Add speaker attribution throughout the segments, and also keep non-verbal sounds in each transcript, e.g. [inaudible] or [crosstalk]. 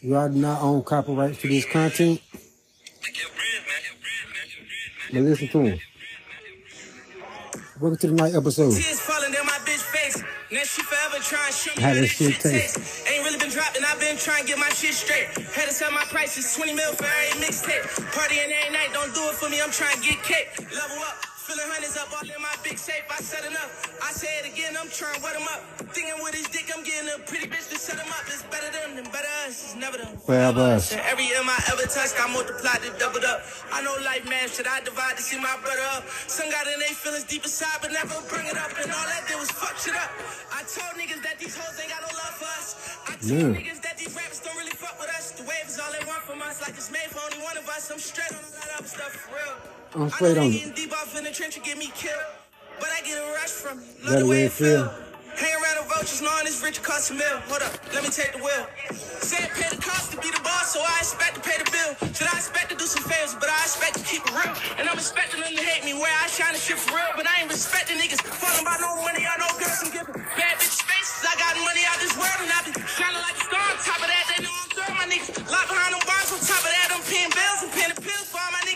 Speaker 1: You are not own copyrights to this content. But listen to him. Welcome to the night episode.
Speaker 2: Tears falling down my bitch face. Now she forever trying to show me
Speaker 1: How this shit
Speaker 2: shit
Speaker 1: taste?
Speaker 2: tastes. Ain't really been dropping, I've been trying to get my shit straight. Had to sell my prices, 20 mil for every mixtape. Partying every night, don't do it for me, I'm trying to get cake. Level up, filling hundreds up all in my big safe. I said enough. I say it again, I'm trying to wet him up. Thinking with his dick, I'm getting a pretty bitch to set him up. It's better than them better us, it's never them.
Speaker 1: Forever us.
Speaker 2: Every M I ever touched, I multiplied it, doubled up. I know life, man, should I divide to see my brother up? Some got in they feelings deep inside, but never bring it up. And all that did was fuck shit up. I told niggas that these hoes ain't got no love for us. I told
Speaker 1: Yeah.
Speaker 2: niggas that these rappers don't really fuck with us. The wave is all they want from us, like it's made for only one of us. I'm straight on all that other stuff for real.
Speaker 1: I'm straight on it.
Speaker 2: deep off in the trench and get me killed. But I get a rush from.
Speaker 1: That
Speaker 2: Love the
Speaker 1: way it
Speaker 2: feel. Hang around the vultures, knowing this rich cost a mill. Hold up, let me take the wheel. Said pay the cost to be the boss, so I expect to pay the bill. Should I expect to do some favors, but I expect to keep it real. And I'm expecting them to hate me where I shine the shit for real. But I ain't respecting niggas. Falling by no money, I know girls I'm giving. Bad bitch faces, I got money out this world, and I be shining like a star. On top of that, they know I'm third. My niggas locked behind them bars. On top of that, I'm paying bills and paying the pills for all my niggas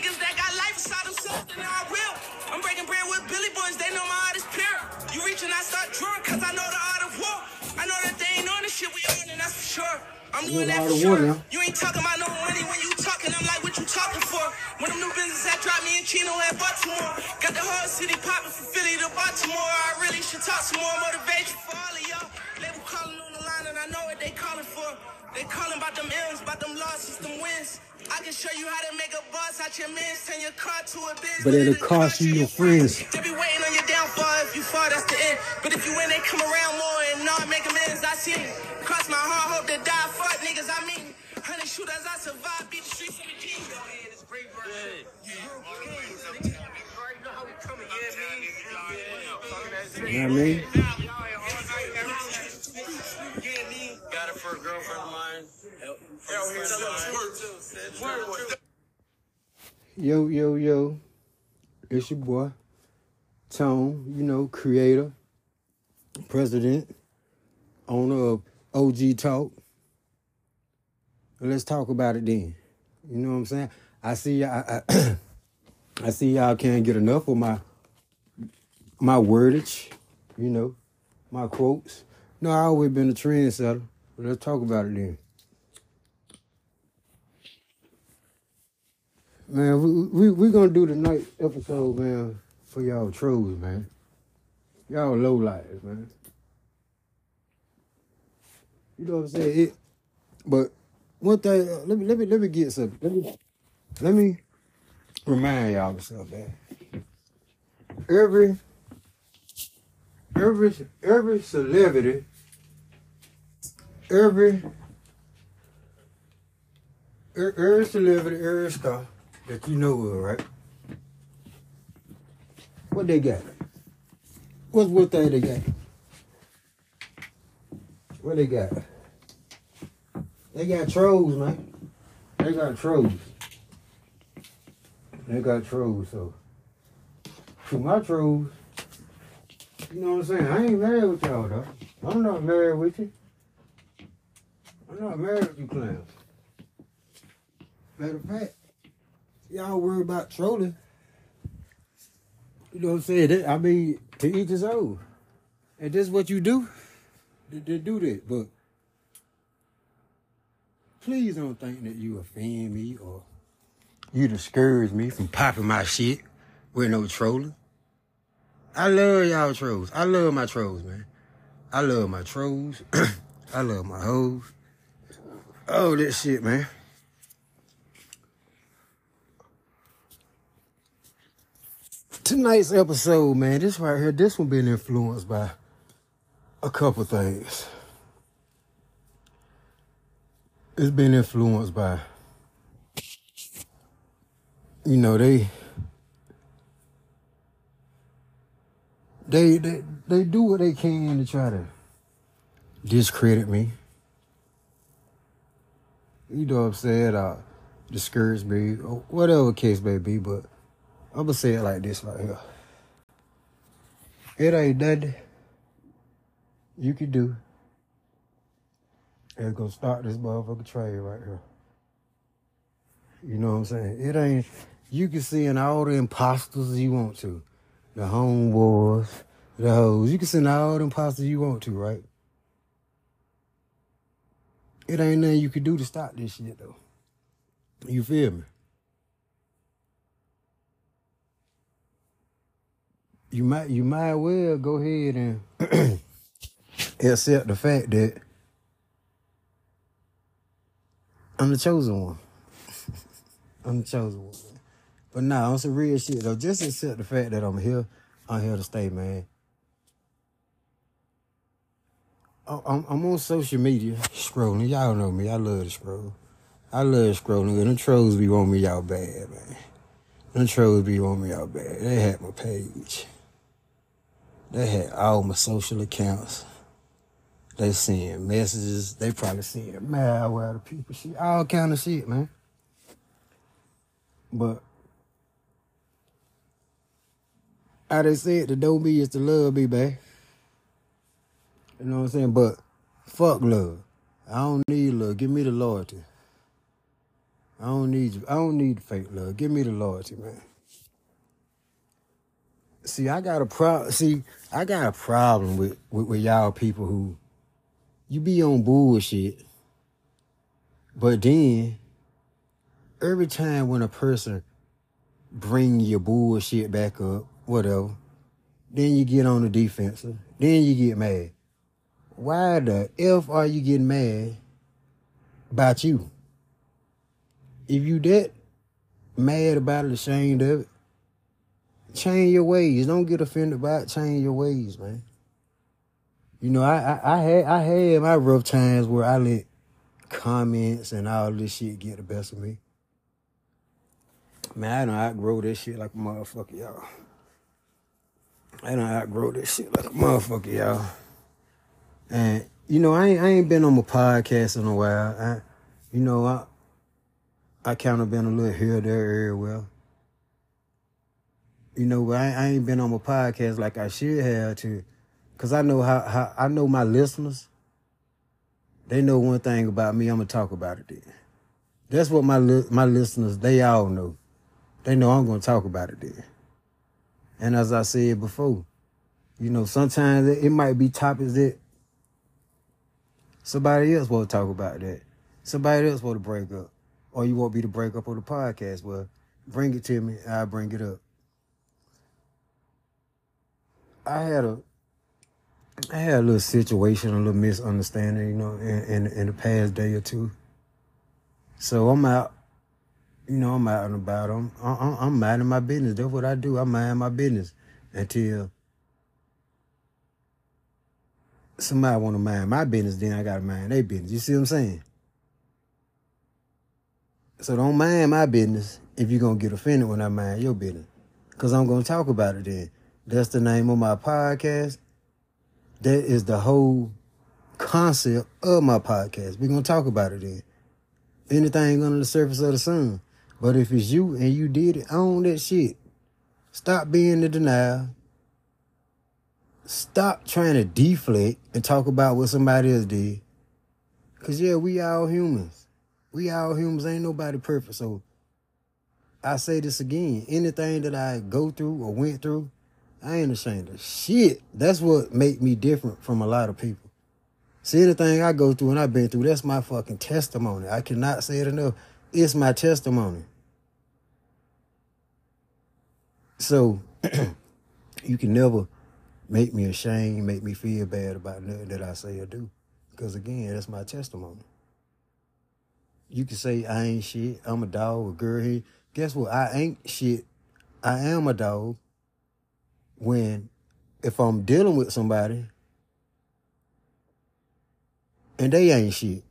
Speaker 2: and I will. I'm breaking bread with Billy Boys, they know my art is pure. You reach and I start drawing, cause I know the art of war. I know that they ain't on the shit we on, and that's for sure. I'm doing that for sure.
Speaker 1: now.
Speaker 2: You ain't talking about no money when you talking. I'm like, what you talking for? When them new business that dropped me in Chino and Baltimore. Got the whole city popping from Philly to Baltimore. I really should talk some more motivation for all of y'all. Label calling on the line and I know what they calling for. They calling about them M's, about them losses, them wins. I can show you how to make a buzz out your mans, turn your car to a biz.
Speaker 1: But it'll cost you your friends.
Speaker 2: They be waiting on your downfall. If you fall, that's the end. But if you win, they come around more and not make amends. I see it. Cross my heart, hope to die. Fuck niggas, I mean. Honey shooters, I survive. Beat the streets of the king.
Speaker 1: You know what I mean?
Speaker 3: Got it for a girlfriend of mine. Hell,
Speaker 1: Yo, yo, yo. It's your boy, Tone, you know, creator, president, owner of OG Talk. Let's talk about it then. You know what I'm saying? I see y'all, I, I, [clears throat] I see y'all can't get enough of my my wordage, you know, my quotes. No, I always been a trendsetter. But let's talk about it then. Man, we we we gonna do the night episode, man, for y'all trolls, man. Y'all low lives, man. You know what I'm saying? It, but one thing, uh, let me let me let me get something. Let me let me remind y'all of something, man. Every every every celebrity, every er- every celebrity, every star that you know of, right? What they got? What's what thing they got? What they got? They got trolls, man. They got trolls. They got trolls, so to my trolls, you know what I'm saying? I ain't married with y'all though. I'm not married with you. I'm not married with you clowns. Matter of fact, y'all worry about trolling. You know what I'm saying? That- I mean, to each his own. And this is what you do, they, they do that. But please don't think that you offend me or you discourage me from popping my shit with no trolling. I love y'all trolls. I love my trolls, man. I love my trolls. [clears throat] I love my hoes. Oh, that shit, man. Tonight's episode, man, this right here, this one been influenced by a couple things. It's been influenced by, you know, they, they, they, they do what they can to try to discredit me. You know what I'm saying? Uh, discourage me, or whatever case may be, but I'm gonna say it like this right here. It ain't nothing you can do Let's go start this motherfucker trade right here. You know what I'm saying? It ain't you can send all the imposters you want to. The homeboys, the hoes. You can send all the imposters you want to, right? It ain't nothing you can do to stop this shit though. You feel me? You might you might well go ahead and [clears throat] accept the fact that I'm the chosen one. [laughs] I'm the chosen one. But nah, on some real shit though, just accept the fact that I'm here. I'm here to stay, man. I- I'm, I'm on social media scrolling. Y'all know me. I love to scroll. I love scrolling. And the trolls be on me y'all bad, man. The trolls be on me out bad. They had my page. They had all my social accounts. They send messages. They probably send malware to people. Shit, all kind of shit, man. But how they said, the don't be is to love me, babe. You know what I'm saying? But fuck love. I don't need love. Give me the loyalty. I don't need. I don't need fake love. Give me the loyalty, man. See, I got a pro. See, I got a problem with, with with y'all people who you be on bullshit, but then every time when a person bring your bullshit back up, whatever, then you get on the defensive, then you get mad. Why the f are you getting mad about you? If you that mad about it, ashamed of it, change your ways. Don't get offended by it. Change your ways, man. You know, I, I, I had I had my rough times where I let comments and all this shit get the best of me. Man, I don't outgrow this shit like a motherfucker, y'all. I don't outgrow this shit like a motherfucker, y'all. And you know, I ain't, I ain't been on my podcast in a while. I, you know, I I kind of been a little here, there, everywhere. You know, I, I ain't been on my podcast like I should have to, cause I know how, how I know my listeners. They know one thing about me. I'm gonna talk about it. Then. That's what my li- my listeners they all know. They know I'm gonna talk about it. Then. And as I said before, you know, sometimes it, it might be topics that somebody else to talk about that. Somebody else to break up. Or you want me to break up on the podcast. Well, bring it to me, I'll bring it up. I had a I had a little situation, a little misunderstanding, you know, in, in, in the past day or two. So I'm out, you know, I'm out and about. I'm, I'm, I'm minding my business. That's what I do. I mind my business until somebody want to mind my business. Then I got to mind their business. You see what I'm saying? So don't mind my business if you're to get offended when I mind your business. Because I'm to talk about it then. That's the name of my podcast. That is the whole concept of my podcast. We're to talk about it then. Anything under the surface of the sun. But if it's you and you did it, own that shit. Stop being the denial. Stop trying to deflect and talk about what somebody else did. Cause yeah, we all humans. We all humans. Ain't nobody perfect. So I say this again. Anything that I go through or went through, I ain't ashamed of shit. That's what make me different from a lot of people. See anything I go through and I've been through, that's my fucking testimony. I cannot say it enough. It's my testimony. So [clears throat] you can never make me ashamed, make me feel bad about nothing that I say or do. Because again, that's my testimony. You can say I ain't shit, I'm a dog, a girl here. Guess what? I ain't shit. I am a dog when if I'm dealing with somebody and they ain't shit.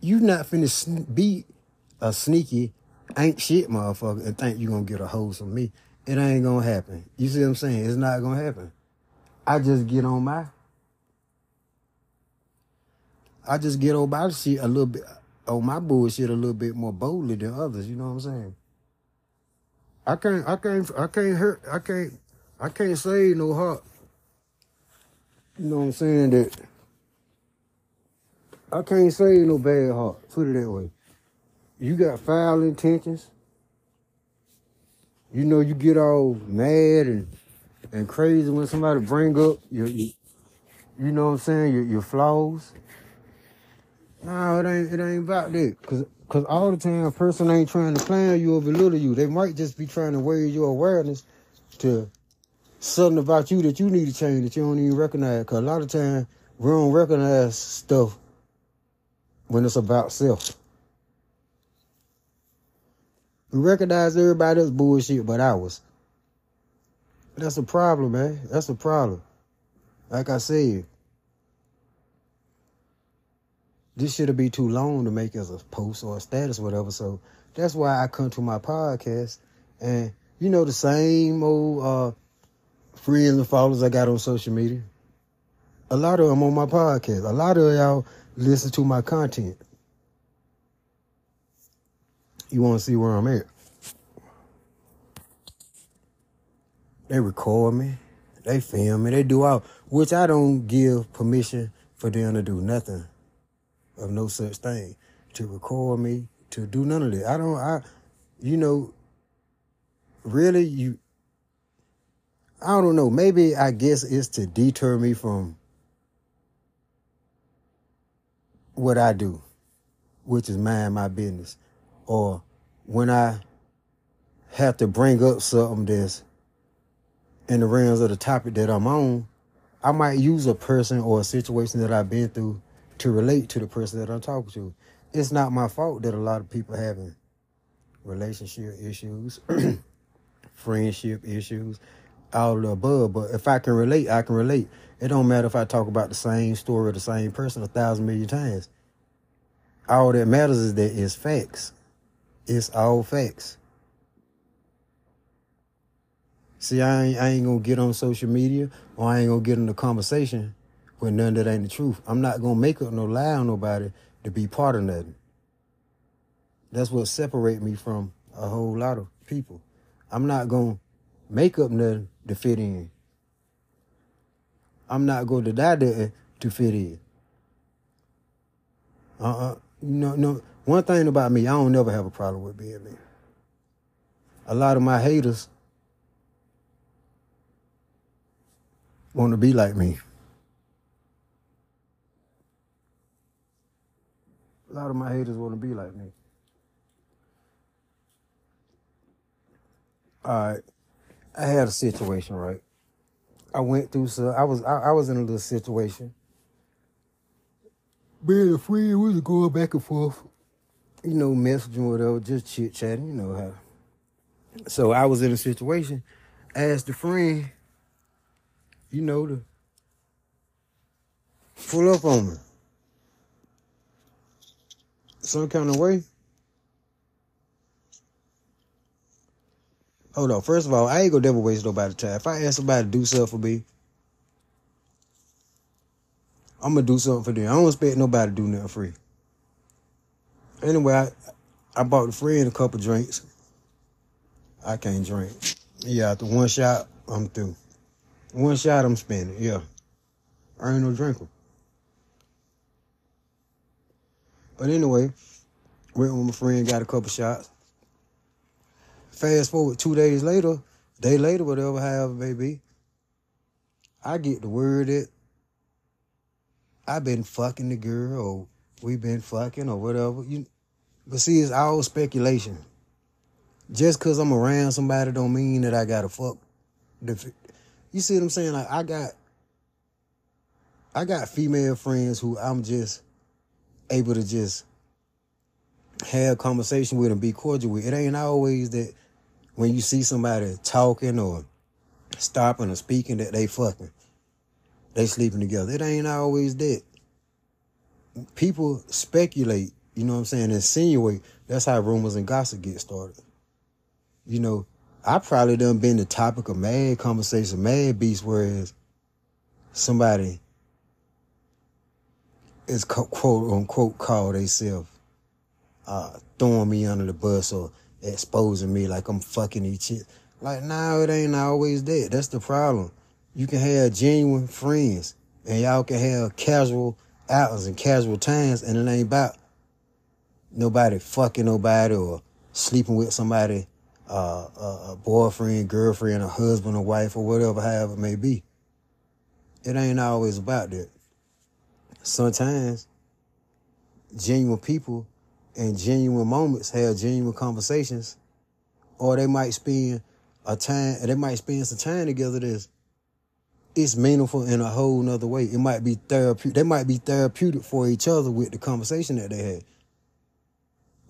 Speaker 1: You not finna sn- be a sneaky ain't shit motherfucker and think you gonna get a hold from me. It ain't gonna happen. You see what I'm saying? It's not gonna happen. I just get on my I just get on my shit a little bit on my bullshit a little bit more boldly than others, you know what I'm saying? I can't I can't I can't hurt I can't I can't say no heart. You know what I'm saying? That I can't say no bad heart. Put it that way. You got foul intentions. You know you get all mad and and crazy when somebody bring up your, you know what I'm saying, your, your flaws. No, it ain't it ain't about that. Cause cause all the time a person ain't trying to clown you or belittle you. They might just be trying to raise your awareness to something about you that you need to change that you don't even recognize. Cause a lot of time we don't recognize stuff when it's about self. We recognize everybody bullshit but ours. That's a problem, man. That's a problem. Like I said, this should be too long to make as a post or a status or whatever. So that's why I come to my podcast and you know the same old uh friends and followers I got on social media. A lot of them on my podcast. A lot of y'all listen to my content. You want to see where I'm at? They record me, they film me, they do all, which I don't give permission for them to do nothing of no such thing, to record me, to do none of that. I don't, I, you know, really, you, I don't know. Maybe I guess it's to deter me from what I do, which is mind my business, or when I have to bring up something that's in the realms of the topic that I'm on, I might use a person or a situation that I've been through to relate to the person that I'm talking to. It's not my fault that a lot of people having relationship issues, [clears throat] friendship issues, all of the above. But if I can relate, I can relate. It don't matter if I talk about the same story of the same person a thousand million times. All that matters is that it's facts. It's all facts. See, I ain't, I ain't gonna get on social media or I ain't gonna get in the conversation with none that ain't the truth. I'm not gonna make up no lie on nobody to be part of nothing. That's what separate me from a whole lot of people. I'm not gonna make up nothing to fit in. I'm not gonna die there to fit in. Uh-uh. No, no. One thing about me, I don't never have a problem with being me. A lot of my haters want to be like me. A lot of my haters want to be like me. All right. I had a situation, right? I went through so I was I, I was in a little situation. Being a friend, we was going back and forth, you know, messaging whatever, just chit chatting, you know how. So I was in a situation, asked a friend, you know, to pull up on me. Some kind of way. Hold on. First of all, I ain't gonna never waste nobody's time. If I ask somebody to do something for me, I'm gonna do something for them. I don't expect nobody to do nothing free. Anyway, I, I bought the friend a couple drinks. I can't drink. Yeah, after one shot, I'm through. One shot, I'm spending. Yeah, I ain't no drinker. But anyway, went with my friend, got a couple shots. Fast forward two days later, day later, whatever, however it may be, I get the word that I've been fucking the girl or we been fucking or whatever. You, but see, it's all speculation. Just cause I'm around somebody don't mean that I gotta fuck. You see what I'm saying? Like I got, I got female friends who I'm just able to just have conversation with and be cordial with. It ain't always that when you see somebody talking or stopping or speaking that they fucking. They sleeping together. It ain't always that. People speculate, you know what I'm saying, insinuate. That's how rumors and gossip get started. You know, I probably done been the topic of mad conversation, mad beats, whereas somebody is quote unquote called themselves uh, throwing me under the bus or exposing me like I'm fucking each other. Like, no, it ain't always that. That's the problem. You can have genuine friends and y'all can have casual outings and casual times, and it ain't about nobody fucking nobody or sleeping with somebody, uh, a, a boyfriend, girlfriend, a husband, a wife, or whatever, however it may be. It ain't always about that. Sometimes genuine people and genuine moments have genuine conversations, or they might spend a time, they might spend some time together that's it's meaningful in a whole nother way. It might be therapeutic. They might be therapeutic for each other with the conversation that they had.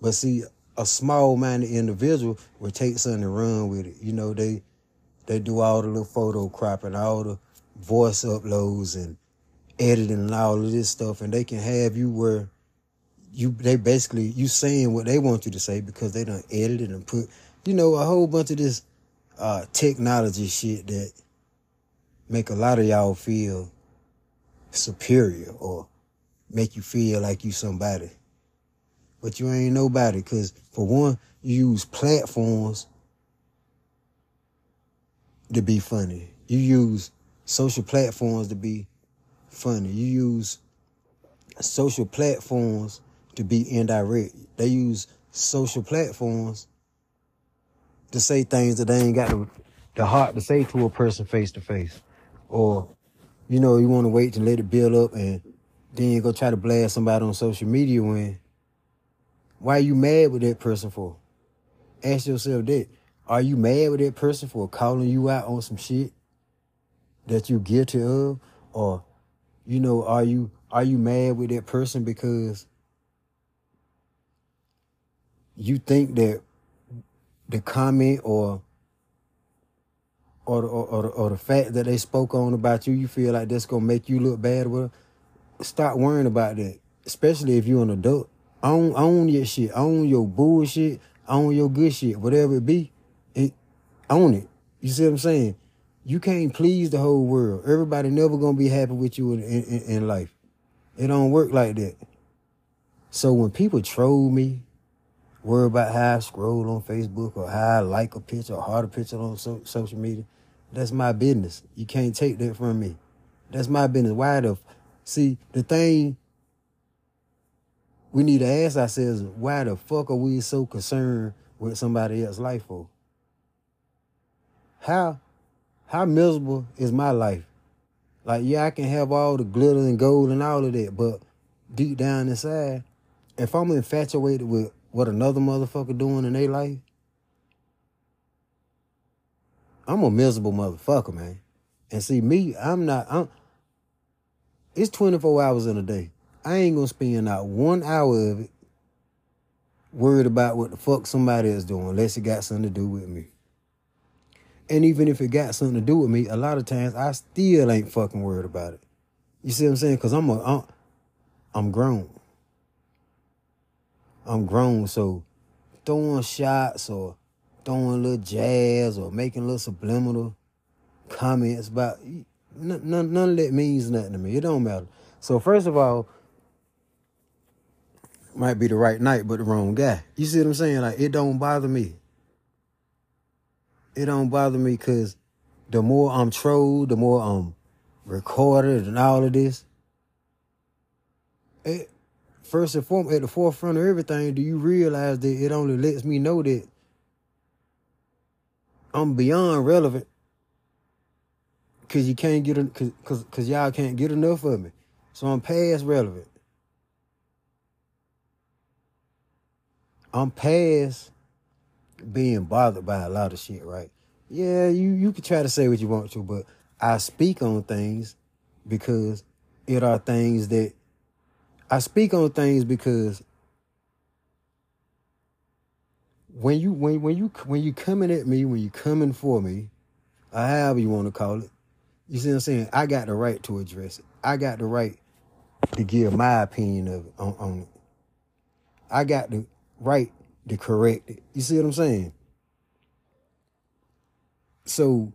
Speaker 1: But see, a small-minded individual will take something and run with it. You know, they they do all the little photo cropping, all the voice uploads and editing and all of this stuff, and they can have you where you they basically you saying what they want you to say because they done edited and put, you know, a whole bunch of this uh technology shit that make a lot of y'all feel superior or make you feel like you somebody. But you ain't nobody because for one, you use platforms to be funny. You use social platforms to be funny. You use social platforms to be indirect. They use social platforms to say things that they ain't got the, the heart to say to a person face to face. Or, you know, you want to wait to let it build up and then you go try to blast somebody on social media when why are you mad with that person for? Ask yourself that. Are you mad with that person for calling you out on some shit that you guilty of? Or, you know, are you are you mad with that person because you think that the comment or or or, or, or the fact that they spoke on about you, you feel like that's gonna make you look bad with Stop worrying about that. Especially if you're an adult. Own own your shit. Own your bullshit. Own your good shit. Whatever it be. It own it. You see what I'm saying? You can't please the whole world. Everybody never gonna be happy with you in, in, in life. It don't work like that. So when people troll me, worry about how I scroll on Facebook or how I like a picture or heart a picture on so, social media, that's my business. You can't take that from me. That's my business. Why the see the thing we need to ask ourselves, why the fuck are we so concerned with somebody else's life for? How how miserable is my life? Like, yeah, I can have all the glitter and gold and all of that, but deep down inside, if I'm infatuated with what another motherfucker doing in their life, I'm a miserable motherfucker, man. And see, me, I'm not, I'm, it's 24 hours in a day. I ain't gonna spend not one hour of it worried about what the fuck somebody is doing unless it got something to do with me. And even if it got something to do with me, a lot of times I still ain't fucking worried about it. You see what I'm saying? Cause I'm a, I'm, I'm grown. I'm grown, so throwing shots or throwing little jazz or making little subliminal comments about none, none, none of that means nothing to me. It don't matter. So first of all, might be the right night, but the wrong guy. You see what I'm saying? Like it don't bother me. It don't bother me because the more I'm trolled, the more I'm recorded and all of this. It, first and foremost, at the forefront of everything, do you realize that it only lets me know that I'm beyond relevant because you can't get because because y'all can't get enough of me. So I'm past relevant. I'm past being bothered by a lot of shit, right? Yeah, you you can try to say what you want to, but I speak on things because it are things that I speak on things because when you when when you when you coming at me, when you coming for me, or however you want to call it, you see what I'm saying? I got the right to address it. I got the right to give my opinion of on, on it. I got the right to correct it. You see what I'm saying? So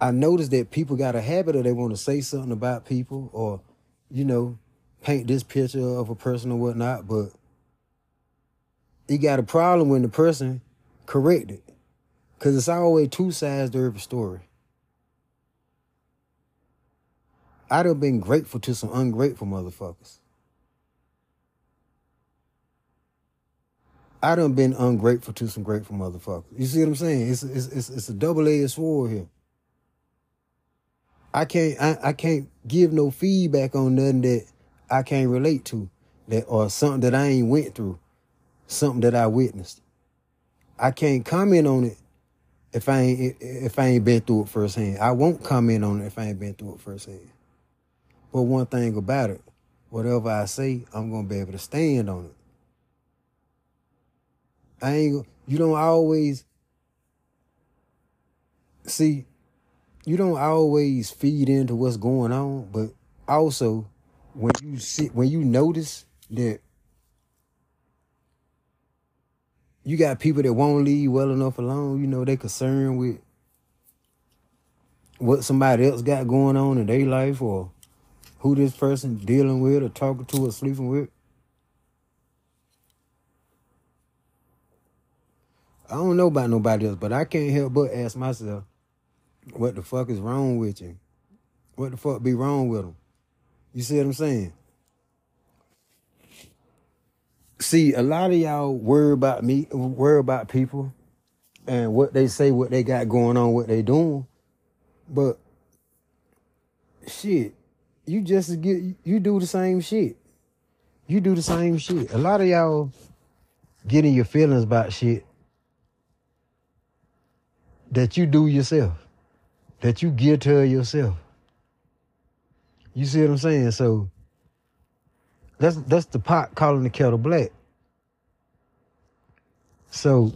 Speaker 1: I noticed that people got a habit of they want to say something about people or, you know, paint this picture of a person or whatnot, but you got a problem when the person correct it. Cause it's always two sides to every story. I'd have been grateful to some ungrateful motherfuckers. I done been ungrateful to some grateful motherfuckers. You see what I'm saying? It's it's it's, it's a double edged sword here. I can't I, I can't give no feedback on nothing that I can't relate to, that or something that I ain't went through, something that I witnessed. I can't comment on it if I ain't if I ain't been through it firsthand. I won't comment on it if I ain't been through it firsthand. But one thing about it, whatever I say, I'm gonna be able to stand on it. I ain't you don't always see you don't always feed into what's going on, but also when you sit when you notice that you got people that won't leave well enough alone, you know, they concerned with what somebody else got going on in their life or who this person dealing with or talking to or sleeping with. I don't know about nobody else, but I can't help but ask myself, what the fuck is wrong with you? What the fuck be wrong with them? You see what I'm saying? See, a lot of y'all worry about me, worry about people and what they say, what they got going on, what they doing. But shit, you just get you do the same shit. You do the same shit. A lot of y'all getting your feelings about shit that you do yourself, that you give to yourself. You see what I'm saying? So that's that's the pot calling the kettle black. So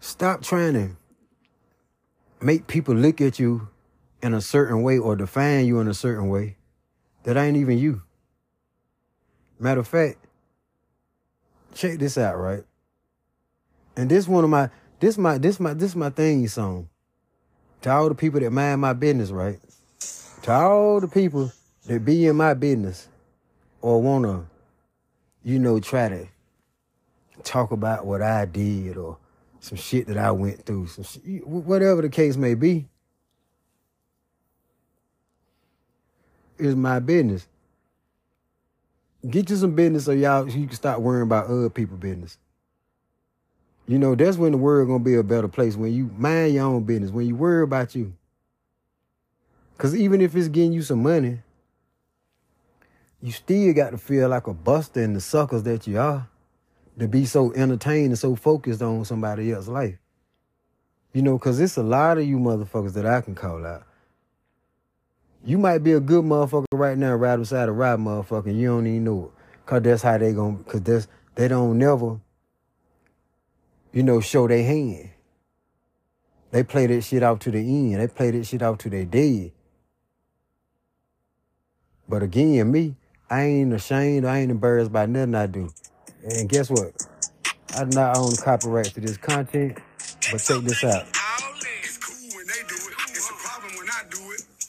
Speaker 1: stop trying to make people look at you in a certain way or define you in a certain way that ain't even you. Matter of fact, check this out, right? And this one of my this my this my this my thing song. To all the people that mind my business, right? To all the people that be in my business or wanna, you know, try to talk about what I did or some shit that I went through, some shit, whatever the case may be. Is my business. Get you some business so y'all you can start worrying about other people' business. You know, that's when the world gonna be a better place. When you mind your own business, when you worry about you. Cause even if it's getting you some money, you still got to feel like a buster in the suckers that you are to be so entertained and so focused on somebody else's life. You know, cause it's a lot of you motherfuckers that I can call out. You might be a good motherfucker right now, right beside a right motherfucker, and you don't even know it. Cause that's how they gonna cause that's they don't never, you know, show their hand. They play that shit out to the end. They play that shit out to their dead. But again, me, I ain't ashamed, I ain't embarrassed by nothing I do. And guess what? I do not own copyright to this content, but check this out.
Speaker 4: It's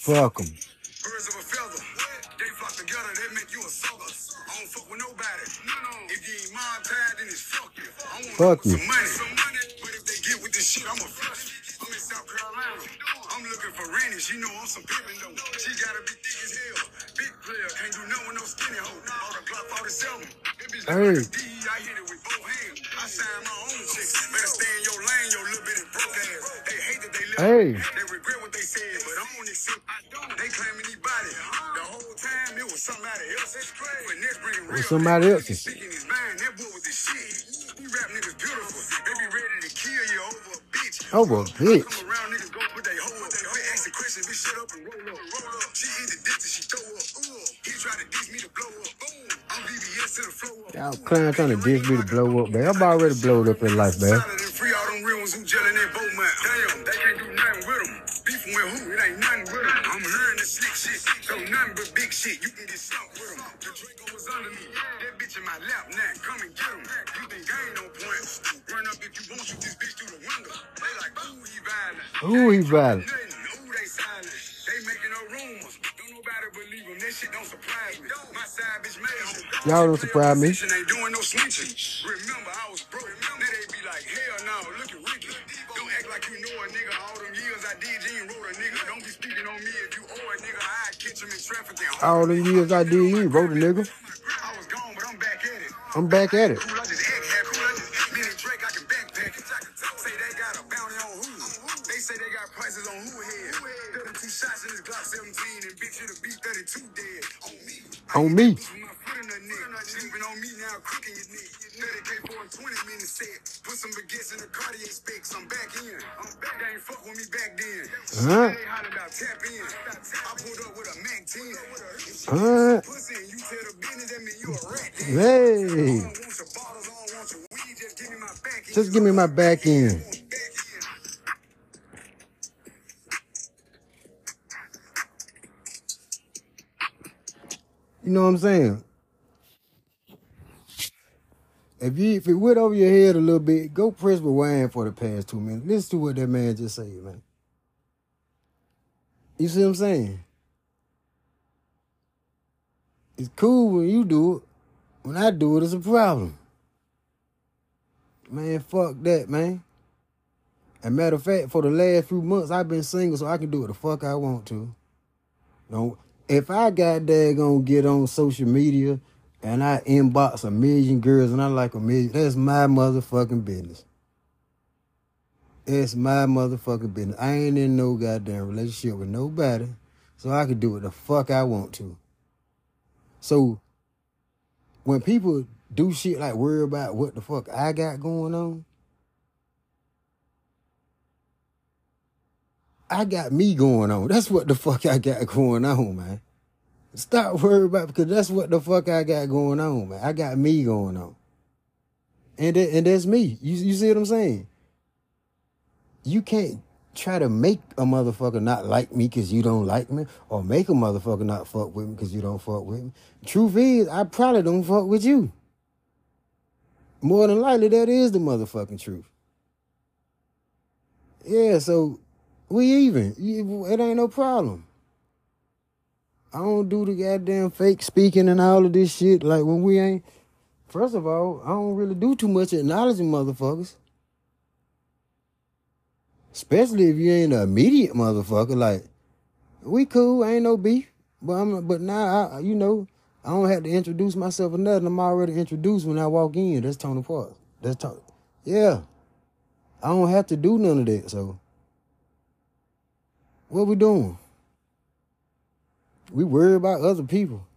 Speaker 4: cool for Rennies. You know I'm some pimpin' though. She gotta be thick as hell. Big player. Can't do nothing with no skinny hoe. All the Glock 47. That bitch
Speaker 1: Hey.
Speaker 4: like a D. I hit it with both hands. I sign my own chick. Better stay in your lane, your little bitty broke ass. They hate that they live.
Speaker 1: Hey.
Speaker 4: They regret what they said, but I don't accept. I don't. They claiming he body. The whole time it was somebody else. That's crazy. But next bringing real.
Speaker 1: somebody else's.
Speaker 4: Speaking his mind, that boy with the shit. Rap niggas beautiful. They be ready to kill you over a bitch.
Speaker 1: Over a bitch.
Speaker 4: Come around, niggas go put they hoe up. They ask the question, bitch, shut up and roll up. Roll up. She hit the distance, she throw up. Ooh. He try to diss me to blow up. Boom. I'm VVS to the flow up.
Speaker 1: Y'all clown trying to diss me to blow up, man. I'm already blowed up in life, man.
Speaker 4: Solid and free all them real ones who gelling their boat man. Damn, they can't do nothing with them. Beefing with who? It ain't nothing with them. I'm hearing the slick shit. So nothing but big shit. You can get slumped with them. The Draco was under me. That bitch in my lap now. Come and get him. You think I ain't no point? Run up if you want, shoot this bitch through the window. They like, ooh, he violent.
Speaker 1: Ooh, he violent.
Speaker 4: Ooh, they silent. They making no rumors. Don't nobody believe them. That shit don't surprise me. My side bitch major.
Speaker 1: Y'all don't surprise me.
Speaker 4: Ain't doing no snitching. Remember, I was broke. All
Speaker 1: the years I did, you ain't wrote a nigga.
Speaker 4: I was gone, but I'm back
Speaker 1: at it.
Speaker 4: Cool, I just act happy. Me and Drake, I can backpack it. Say they got a bounty on who? They say they got prices on who head. 32 shots in this Glock 17 and bitch, it'll be 32 dead. On me.
Speaker 1: On me.
Speaker 4: My foot in the neck. Sleeping on me now, crooking your neck. 30k for a 20 minute set. Put some baguettes in the Cartier specs. I'm back in. I'm back. They ain't fuck with me back then.
Speaker 1: Huh?
Speaker 4: They hollered out, tap in. I pulled up with a Mac 10.
Speaker 1: Huh?
Speaker 4: Pussy you tell the business that mean you a rat.
Speaker 1: Hey,
Speaker 4: I don't want your bottles, I don't want your weed. Just give me my back end.
Speaker 1: just give me my back end.
Speaker 4: Back end.
Speaker 1: You know what I'm saying? If you if it went over your head a little bit, go press rewind for the past two minutes. Listen to what that man just said, man. You see what I'm saying? It's cool when you do it. When I do it, it's a problem. Man, fuck that, man. And matter of fact, for the last few months, I've been single, so I can do what the fuck I want to. No, if I got gonna get on social media and I inbox a million girls and I like a million, that's my motherfucking business. It's my motherfucking business. I ain't in no goddamn relationship with nobody, so I can do what the fuck I want to. So when people do shit like worry about what the fuck I got going on, I got me going on. That's what the fuck I got [laughs] going on, man. Stop worrying about because that's what the fuck I got going on, man. I got me going on. And and that's me. You you see what I'm saying? You can't try to make a motherfucker not like me because you don't like me, or make a motherfucker not fuck with me because you don't fuck with me. Truth is, I probably don't fuck with you. More than likely, that is the motherfucking truth. Yeah, so we even. It ain't no problem. I don't do the goddamn fake speaking and all of this shit. Like when we ain't. First of all, I don't really do too much acknowledging motherfuckers. Especially if you ain't an immediate motherfucker. Like we cool, ain't no beef. But I'm. But now I, you know, I don't have to introduce myself or nothing. I'm already introduced when I walk in. That's Tony Park. That's Tony. Yeah. I don't have to do none of that. So what we doing? We worry about other people.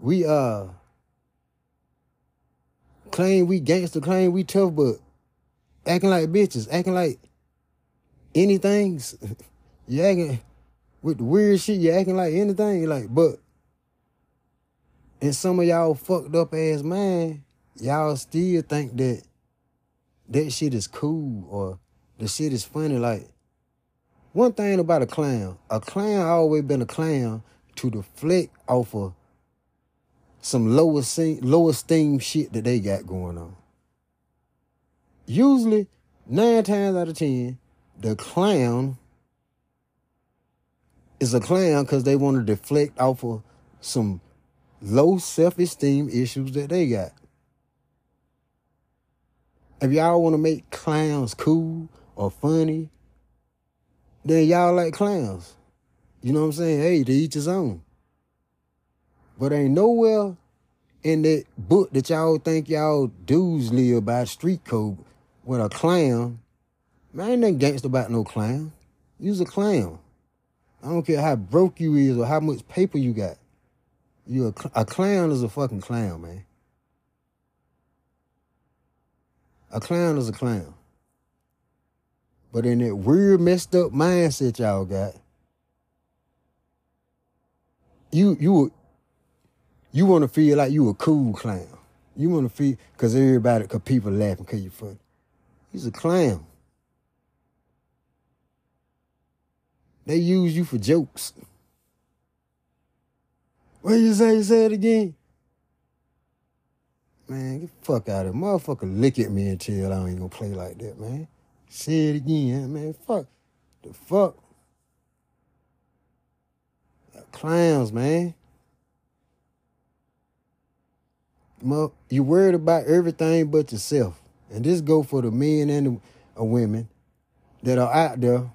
Speaker 1: We uh claim we gangster, claim we tough, but acting like bitches, acting like anything. [laughs] you acting with the weird shit, you acting like anything. Like, but in some of y'all fucked up ass man, y'all still think that that shit is cool or the shit is funny. Like, one thing about a clown, a clown always been a clown to deflect off of some lower se- lower esteem shit that they got going on. Usually, nine times out of ten, the clown is a clown because they want to deflect off of some low self-esteem issues that they got. If y'all want to make clowns cool or funny, then y'all like clowns. You know what I'm saying? Hey, to each his own. But ain't nowhere in that book that y'all think y'all dudes live by street code with a clown. Man, ain't nothing gangster about no clown. You's a clown. I don't care how broke you is or how much paper you got. You a, cl- a clown is a fucking clown, man. A clown is a clown. But in that weird, messed up mindset y'all got, you you you want to feel like you a cool clown. You want to feel because everybody, because people laughing because you funny. He's a clown. They use you for jokes. What you say? You say it again? Man, get the fuck out of here. Motherfucker lick at me tell I ain't gonna play like that, man. Say it again, man. Fuck. The fuck? Clowns, man. Mo- You worried about everything but yourself. And this go for the men and the uh, women that are out there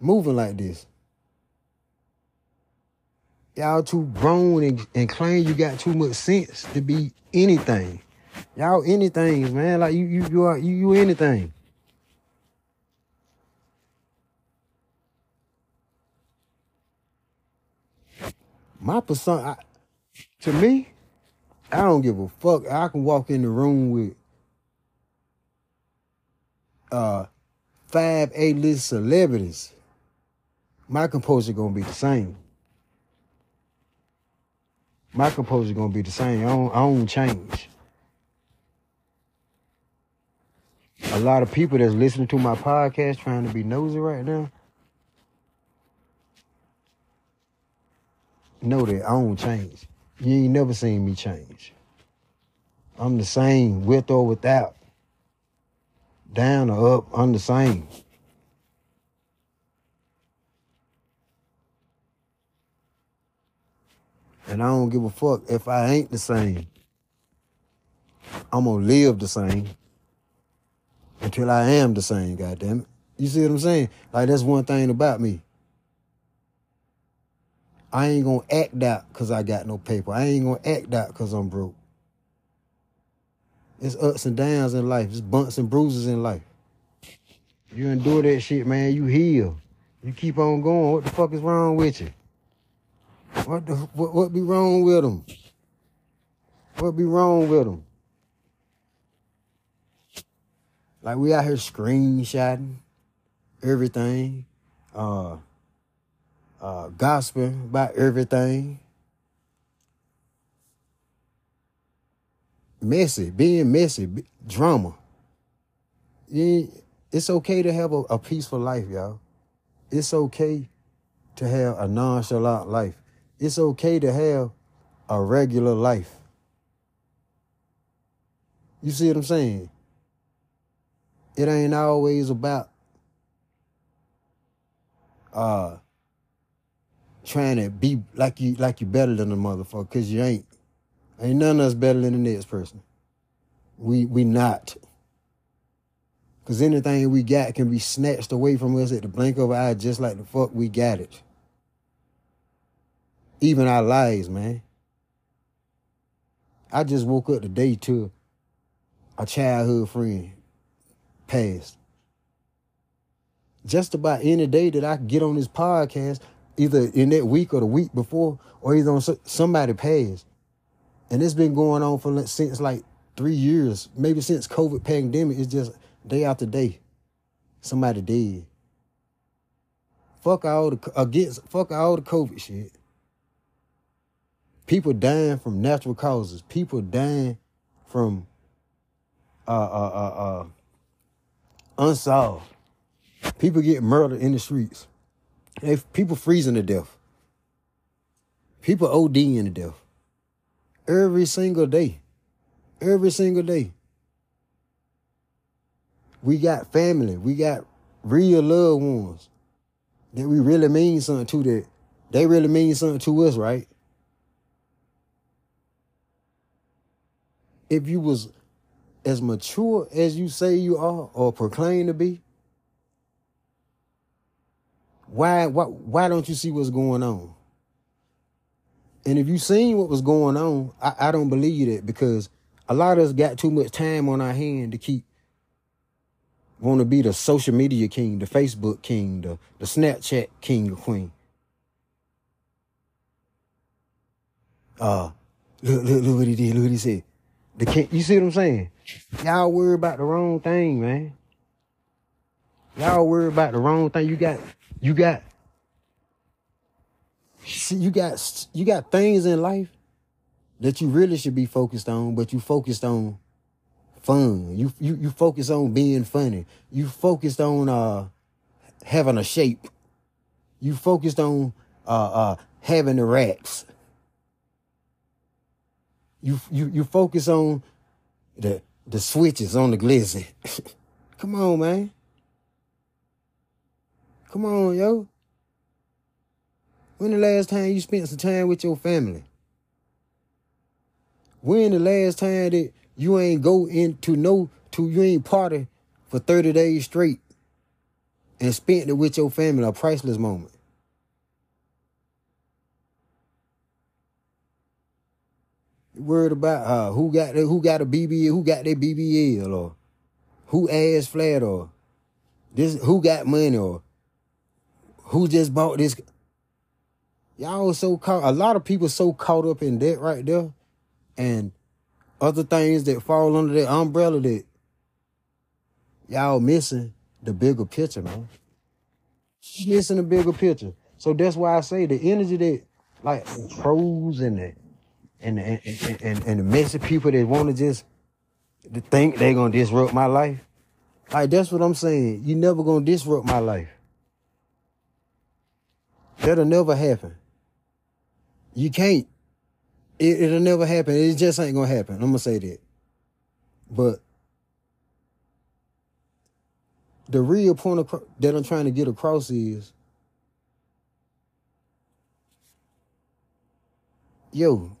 Speaker 1: moving like this. Y'all too grown and, and claim you got too much sense to be anything. Y'all anything, man. Like you you you are you, you anything. My persona, I, to me, I don't give a fuck. I can walk in the room with uh five A-list celebrities. My composure gonna be the same. My composure gonna be the same. I don't, I don't change. A lot of people that's listening to my podcast trying to be nosy right now. Know that I don't change. You ain't never seen me change. I'm the same with or without. Down or up, I'm the same. And I don't give a fuck if I ain't the same. I'm gonna live the same until I am the same, goddamn it. You see what I'm saying? Like that's one thing about me. I ain't gonna act out cause I got no paper. I ain't gonna act out cause I'm broke. It's ups and downs in life. It's bumps and bruises in life. You endure that shit, man. You heal. You keep on going. What the fuck is wrong with you? What the what, what be wrong with them? What be wrong with them? Like we out here screenshotting everything, uh, uh, gossiping about everything. Messy, being messy, drama. Yeah, it's okay to have a, a peaceful life, y'all. It's okay to have a nonchalant life. It's okay to have a regular life. You see what I'm saying? It ain't always about uh trying to be like you like you better than a motherfucker, cause you ain't. Ain't none of us better than the next person. We we not. Cause anything we got can be snatched away from us at the blink of an eye, just like the fuck we got it. Even our lives, man. I just woke up today to a childhood friend passed. Just about any day that I get on this podcast, either in that week or the week before, or either on somebody passed. And it's been going on for since like three years, maybe since COVID pandemic. It's just day after day, somebody dead. Fuck all the against fuck all the COVID shit. People dying from natural causes. People dying from uh uh uh uh unsolved. People get murdered in the streets. They, people freezing to death. People ODing to death. Every single day. Every single day. We got family. We got real loved ones that we really mean something to that they really mean something to us, right? If you was as mature as you say you are or proclaim to be, why why why don't you see what's going on? And if you seen what was going on, I, I don't believe that because a lot of us got too much time on our hand to keep want to be the social media king, the Facebook king, the, the Snapchat king or queen. Uh look, look, look what he did, look what he said. The king, you see what I'm saying? Y'all worry about the wrong thing, man. Y'all worry about the wrong thing. You got, you got, you got, you got things in life that you really should be focused on, but you focused on fun. You you you focus on being funny. You focused on uh having a shape. You focused on uh uh having the racks. You you you focus on the the switches on the glizzy. [laughs] Come on, man. Come on, yo. When the last time you spent some time with your family? When the last time that you ain't go into no to you ain't party for 30 days straight and spent it with your family, a priceless moment. Worried about uh, who got the, who got a BBL, who got their BBL, or who ass flat, or this who got money, or who just bought this. Y'all so caught. A lot of people so caught up in that right there, and other things that fall under that umbrella that y'all missing the bigger picture, man. Missing the bigger picture. So that's why I say the energy that like the and and the, and, and, and the messy people that want to just think they're gonna disrupt my life. Like that's what I'm saying. You never gonna disrupt my life. That'll never happen. You can't. It, it'll never happen. It just ain't gonna happen. I'm gonna say that. But the real point acro- that I'm trying to get across is, yo,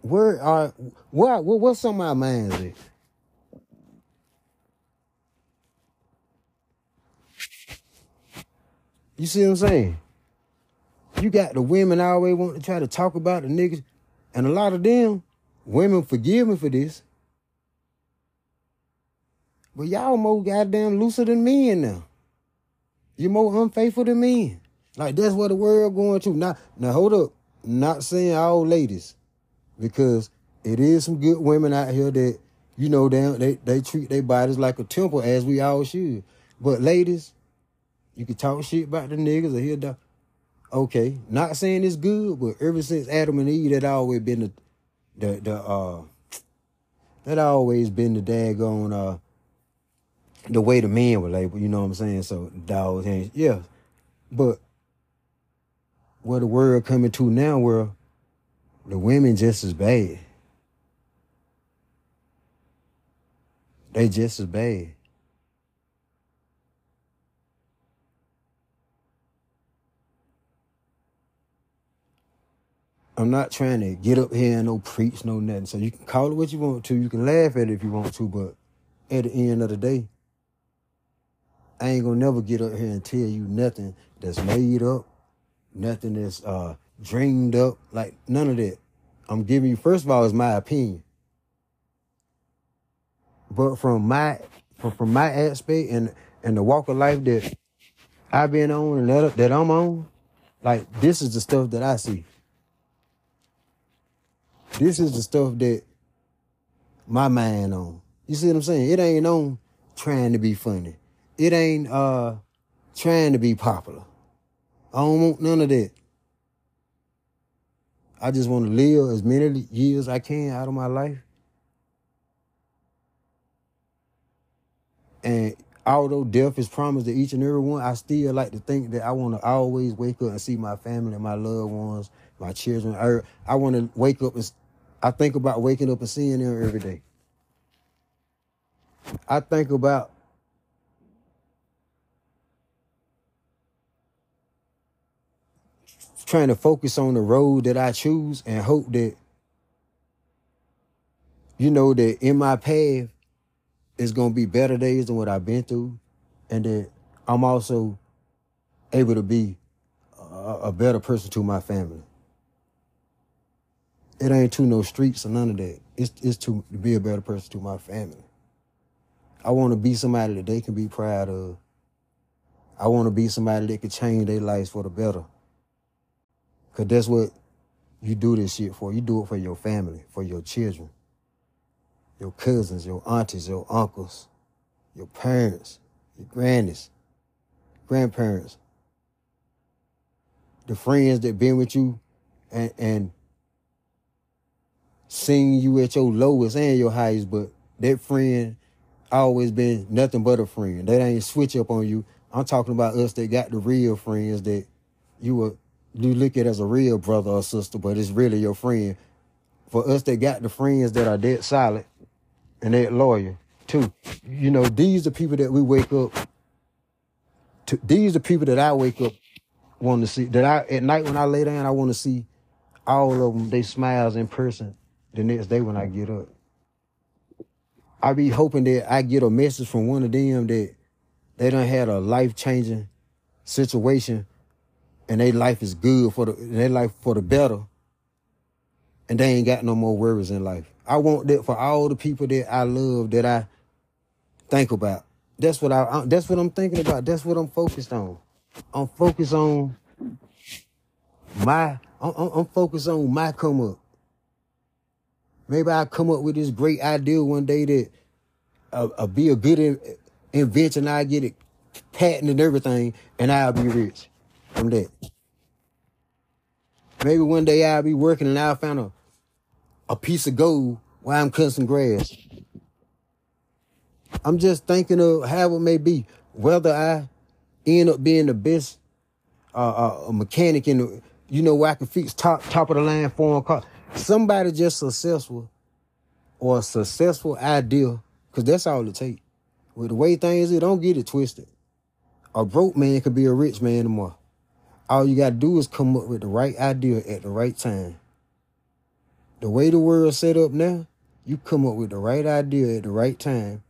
Speaker 1: where are what what what's on my minds at? You see what I'm saying? You got the women I always want to try to talk about the niggas, and a lot of them women forgive me for this. But y'all more goddamn looser than men now. You're more unfaithful than men. Like that's what the world going to. Now, now hold up. Not saying all ladies, because it is some good women out here that you know they they, they treat their bodies like a temple as we all should. But ladies, you can talk shit about the niggas or hear the okay. Not saying it's good, but ever since Adam and Eve, that always been the the the uh that always been the daggone uh the way the men were labeled, you know what I'm saying? So dogs and yeah. But where the world coming to now where the women just as bad. They just as bad. I'm not trying to get up here and no preach, no nothing. So you can call it what you want to. You can laugh at it if you want to, but at the end of the day, I ain't gonna never get up here and tell you nothing that's made up, nothing that's uh dreamed up, like none of that. I'm giving you first of all is my opinion. But from my from, from my aspect and and the walk of life that I've been on and that, that I'm on, like this is the stuff that I see. This is the stuff that my mind on. You see what I'm saying? It ain't on trying to be funny. It ain't uh trying to be popular. I don't want none of that. I just want to live as many years I can out of my life. And although death is promised to each and every one, I still like to think that I want to always wake up and see my family, my loved ones, my children. I, I want to wake up and I think about waking up and seeing them every day. I think about trying to focus on the road that I choose and hope that, you know, that in my path is going to be better days than what I've been through. And that I'm also able to be a, a better person to my family. It ain't to no streets or none of that. It's, it's to be a better person to my family. I want to be somebody that they can be proud of. I want to be somebody that can change their lives for the better. Cause that's what you do this shit for. You do it for your family, for your children, your cousins, your aunties, your uncles, your parents, your grannies, grandparents, the friends that been with you and, and seen you at your lowest and your highest, but that friend always been nothing but a friend. That ain't switch up on you. I'm talking about us that got the real friends that you were you look at as a real brother or sister, but it's really your friend. For us that got the friends that are dead solid and that loyal too. You know, these are people that we wake up to these are people that I wake up want to see that I at night when I lay down I want to see all of them they smiles in person the next day when I get up. I be hoping that I get a message from one of them that they done had a life changing situation and their life is good for the their life for the better. and they ain't got no more worries in life. I want that for all the people that I love that I think about. That's what I, that's what I'm thinking about. That's what I'm focused on. I'm focused on my I'm I'm focused on my come up. Maybe I'll come up with this great idea one day that uh, uh, be a good in, invention. I get it patent and everything, and I'll be rich from that. Maybe one day I'll be working and I'll find a, a piece of gold while I'm cutting some grass. I'm just thinking of how it may be, whether I end up being the best uh, uh, mechanic in the, you know, where I can fix top top of the line foreign car. Somebody just successful or a successful idea, because that's all it takes. With the way things is, don't get it twisted. A broke man could be a rich man tomorrow. All you gotta do is come up with the right idea at the right time. The way the world's set up now, you come up with the right idea at the right time,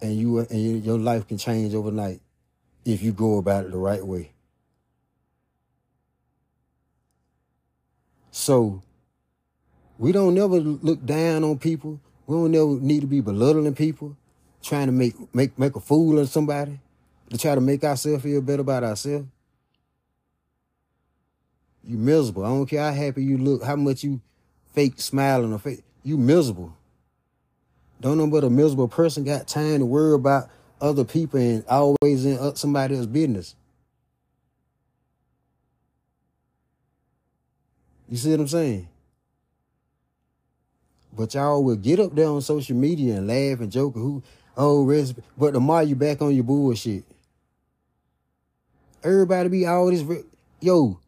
Speaker 1: and you and your life can change overnight if you go about it the right way. So we don't never look down on people. We don't never need to be belittling people, trying to make make make a fool of somebody to try to make ourselves feel better about ourselves. You miserable. I don't care how happy you look, how much you fake smiling or fake. You miserable. Don't know but a miserable person got time to worry about other people and always in somebody else's business. You see what I'm saying? But y'all will get up there on social media and laugh and joke who, oh, rest, but tomorrow you back on your bullshit. Everybody be all this, re- yo.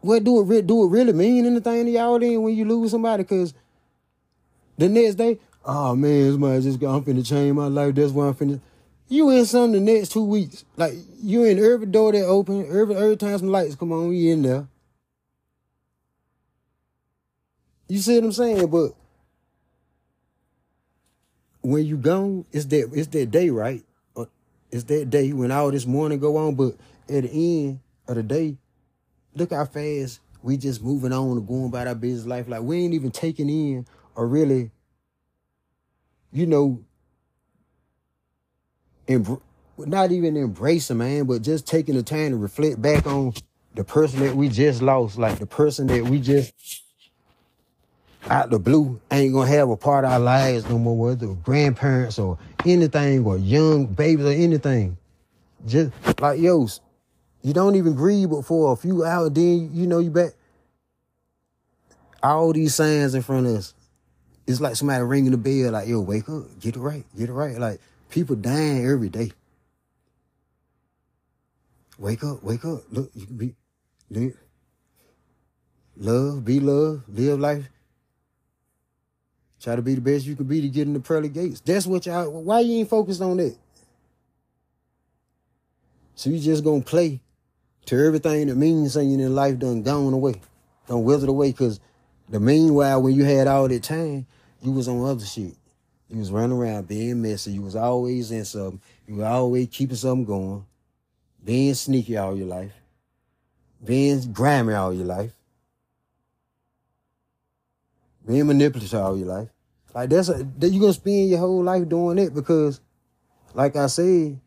Speaker 1: What do it re- do it really mean anything to y'all then when you lose somebody? Cause the next day, oh man, somebody just got I'm finna change my life. That's why I'm finna. You in some the next two weeks. Like you in every door that open, every every time some lights come on, you in there. You see what I'm saying? But when you gone, it's that it's that day, right? Uh, It's that day when all this morning go on, but at the end of the day, look how fast we just moving on and going about our business life. Like we ain't even taking in or really, you know, embr- not even embracing, man, but just taking the time to reflect back on the person that we just lost, like the person that we just out the blue ain't gonna have a part of our lives no more, whether grandparents or anything or young babies or anything. Just like yo, you don't even grieve but for a few hours, then you know you back. All these signs in front of us. It's like somebody ringing the bell, like, yo, wake up, get it right, get it right. Like people dying every day. Wake up, wake up. Look, you can be live, love, be love, live life. Try to be the best you can be to get in the pearly gates. That's what y'all. Why you ain't focused on that? So you just gonna play to everything that means something in life done gone away, done withered away. Cause the meanwhile, when you had all that time, you was on other shit. You was running around being messy. You was always in something. You was always keeping something going. Being sneaky all your life. Being grimy all your life. Being manipulative all your life. Like that's a, that you gonna spend your whole life doing it because, like I said,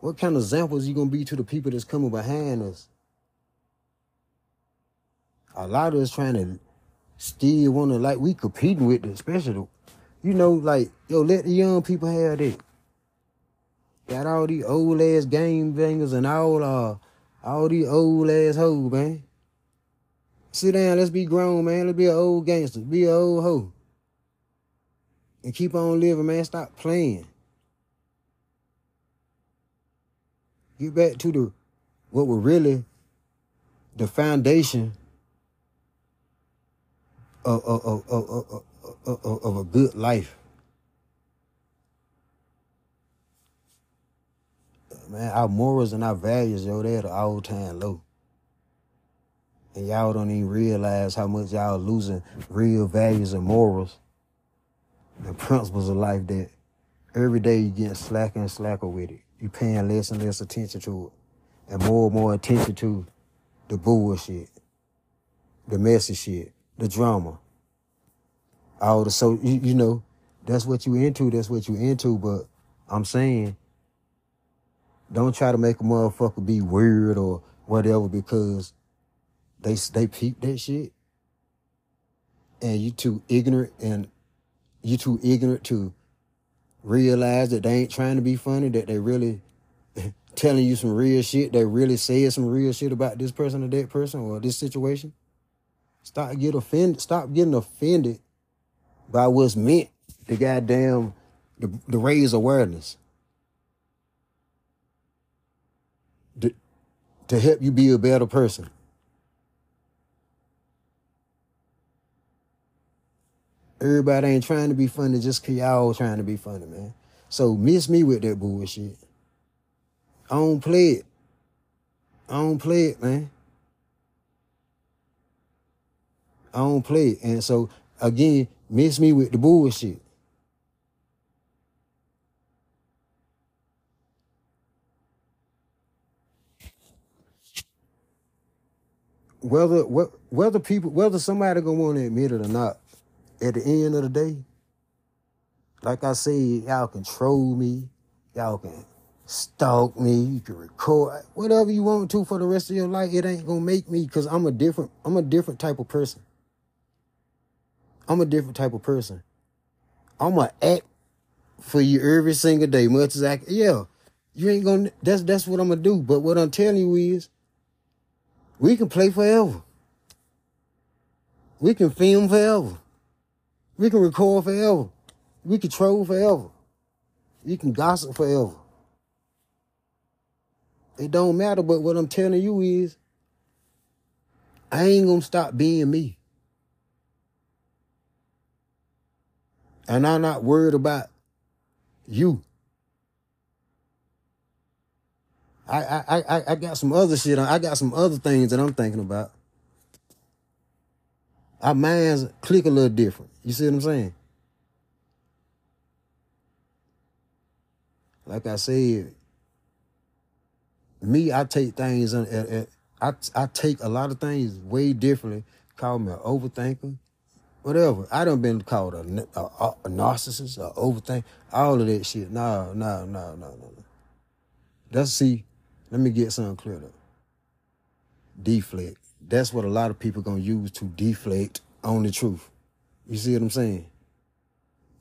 Speaker 1: what kind of examples you gonna be to the people that's coming behind us? A lot of us trying to still wanna like we competing with, the, especially the, you know, like yo, let the young people have that. Got all these old ass game bangers and all uh all these old ass hoes, man. Sit down, let's be grown, man. Let's be an old gangster, be an old hoe. And keep on living, man. Stop playing. Get back to the what were really the foundation of, of, of, of, a good life. Man, our morals and our values, yo, they're at an all time low. And y'all don't even realize how much y'all losing real values and morals the principles of life that every day you get slacker and slacker with it. You're paying less and less attention to it. And more and more attention to the bullshit, the messy shit, the drama, all the so you, you know, that's what you into, that's what you into, but I'm saying don't try to make a motherfucker be weird or whatever because they they peep that shit and you too ignorant and you too ignorant to realize that they ain't trying to be funny, that they really [laughs] telling you some real shit, they really said some real shit about this person or that person or this situation. Stop get offended. Stop getting offended by what's meant to goddamn the, to raise awareness. To help you be a better person. Everybody ain't trying to be funny just cause y'all trying to be funny, man. So miss me with that bullshit. I don't play it. I don't play it, man. I don't play it. And so again, miss me with the bullshit. Whether whether people whether somebody gonna want to admit it or not, at the end of the day, like I said, y'all control me, y'all can stalk me, you can record whatever you want to for the rest of your life. It ain't gonna make me because I'm a different I'm a different type of person. I'm a different type of person. I'm gonna act for you every single day, much as I can. Yeah, you ain't gonna. That's that's what I'm gonna do. But what I'm telling you is, we can play forever. We can film forever. We can record forever. We can troll forever. We can gossip forever. It don't matter. But what I'm telling you is, I ain't gonna stop being me. And I'm not worried about you. I I I I got some other shit. I got some other things that I'm thinking about. Our minds click a little different. You see what I'm saying? Like I said, me, I take things. on- uh, uh, I I take a lot of things way differently. Call me an overthinker, whatever. I done been called a narcissist, a overthink, all of that shit. No, no, no, no, no. That's see. Let me get something cleared up. Deflect. That's what a lot of people gonna use to deflect on the truth. You see what I'm saying?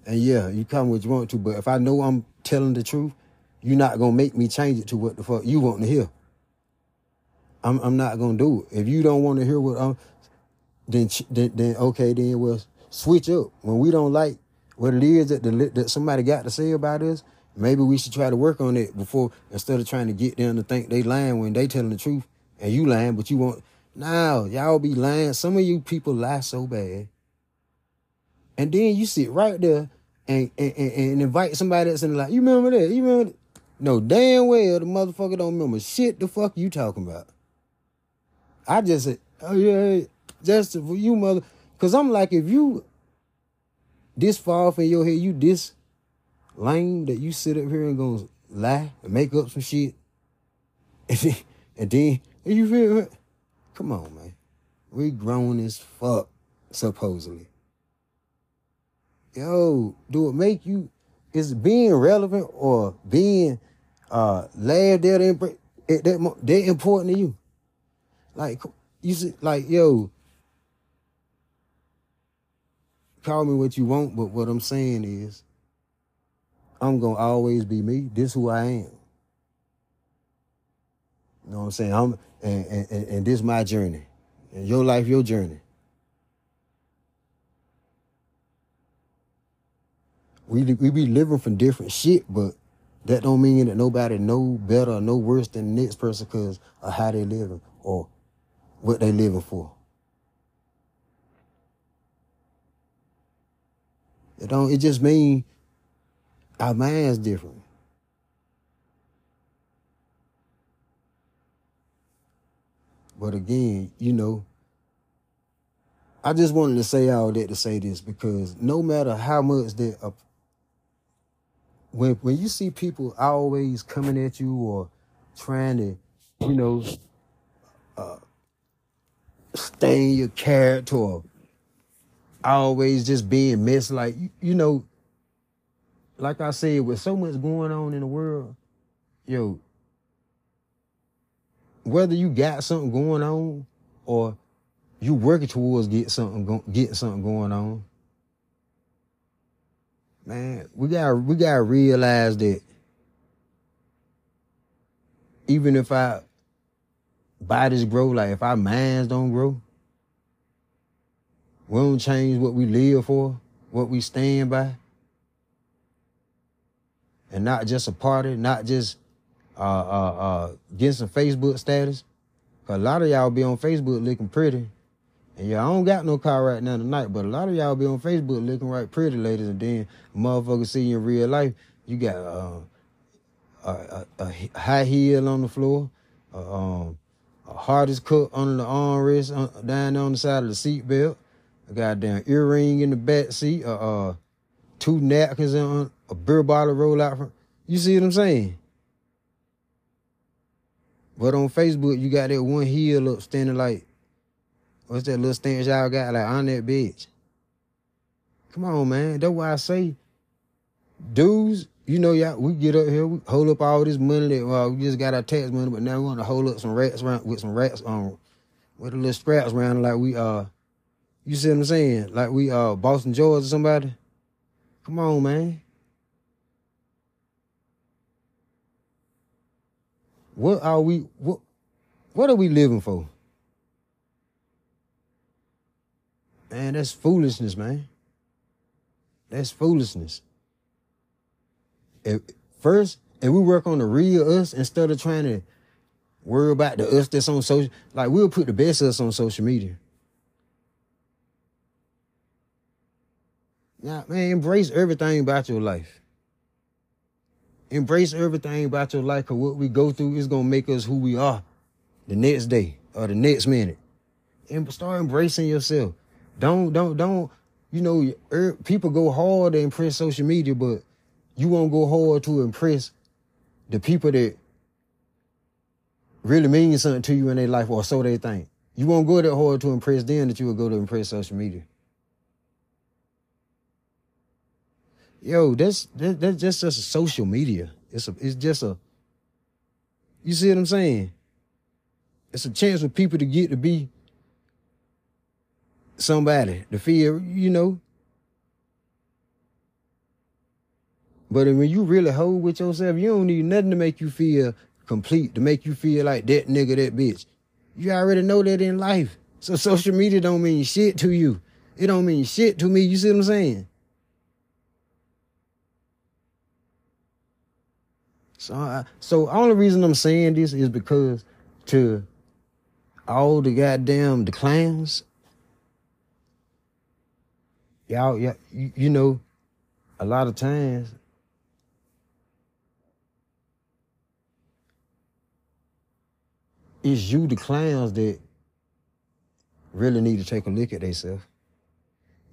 Speaker 1: And yeah, you come what you want to, but if I know I'm telling the truth, you're not gonna make me change it to what the fuck you want to hear. I'm I'm not gonna do it. If you don't want to hear what I'm, then then, then okay, then we'll switch up. When we don't like what it is that the that somebody got to say about us, maybe we should try to work on it before instead of trying to get them to think they lying when they telling the truth and you lying, but you want now y'all be lying. Some of you people lie so bad, and then you sit right there and and, and, invite somebody that's in the like, you remember that? You remember? That? No, damn well the motherfucker don't remember shit. The fuck you talking about? I just said, oh yeah, just for you, mother. Cause I'm like, if you this far off in your head, you this lame that you sit up here and gonna lie and make up some shit, [laughs] and then, and then you feel, come on, man, we grown as fuck, supposedly. Yo, do it make you? Is being relevant or being uh laughed and impre- that that important to you? Like you see, like yo, call me what you want, but what I'm saying is, I'm gonna always be me. This who I am. You know what I'm saying? I'm and, and, and this my journey. And your life, your journey. We we be living from different shit, but that don't mean that nobody know better or know worse than the next person because of how they living or what they living for. It don't. It just mean our mind's different. But again, you know, I just wanted to say all that to say this because no matter how much that uh, when when you see people always coming at you or trying to, you know, uh, stain your character or always just being messed. Like, you, you know, like I said, with so much going on in the world, yo, whether you got something going on or you working towards get something go, getting something going on, man, we got we gotta realize that even if our bodies grow, like if our minds don't grow, we don't change what we live for, what we stand by. And not just a party, not just uh uh uh getting some Facebook status. A lot of y'all be on Facebook looking pretty. And y'all don't got no car right now tonight, but a lot of y'all be on Facebook looking right pretty, ladies, and then motherfuckers see you in real life. You got uh, a, a, a high heel on the floor, uh, um, a hardest cut under the armrest, uh, down on the side of the seat belt, a goddamn earring in the back seat, uh, uh two napkins on a beer bottle roll out from. You see what I'm saying? But on Facebook, you got that one heel up standing like What's that little stance y'all got like on that bitch? Come on, man. That's why I say, dudes, you know, y'all, we get up here, we hold up all this money that well, we just got our tax money, but now we want to hold up some rats around with some rats on with a little straps around like we uh you see what I'm saying? Like we uh Boston George or somebody. Come on, man. What are we what what are we living for? Man, that's foolishness, man. That's foolishness. If, first, and we work on the real us instead of trying to worry about the us that's on social. Like we'll put the best us on social media. Now, man, embrace everything about your life. Embrace everything about your life, cause what we go through is gonna make us who we are the next day or the next minute. And start embracing yourself. Don't don't don't. You know, er, people go hard to impress social media, but you won't go hard to impress the people that really mean something to you in their life, or so they think. You won't go that hard to impress them that you will go to impress social media. Yo, that's that, that's just just a social media. It's a it's just a. You see what I'm saying? It's a chance for people to get to be somebody to feel, you know. But when you really hold with yourself, you don't need nothing to make you feel complete, to make you feel like that nigga, that bitch. You already know that in life. So social media don't mean shit to you. It don't mean shit to me. You see what I'm saying? So, I, so only reason I'm saying this is because to all the goddamn the clowns y'all, y'all, you know, a lot of times it's you, the clowns, that really need to take a look at themselves.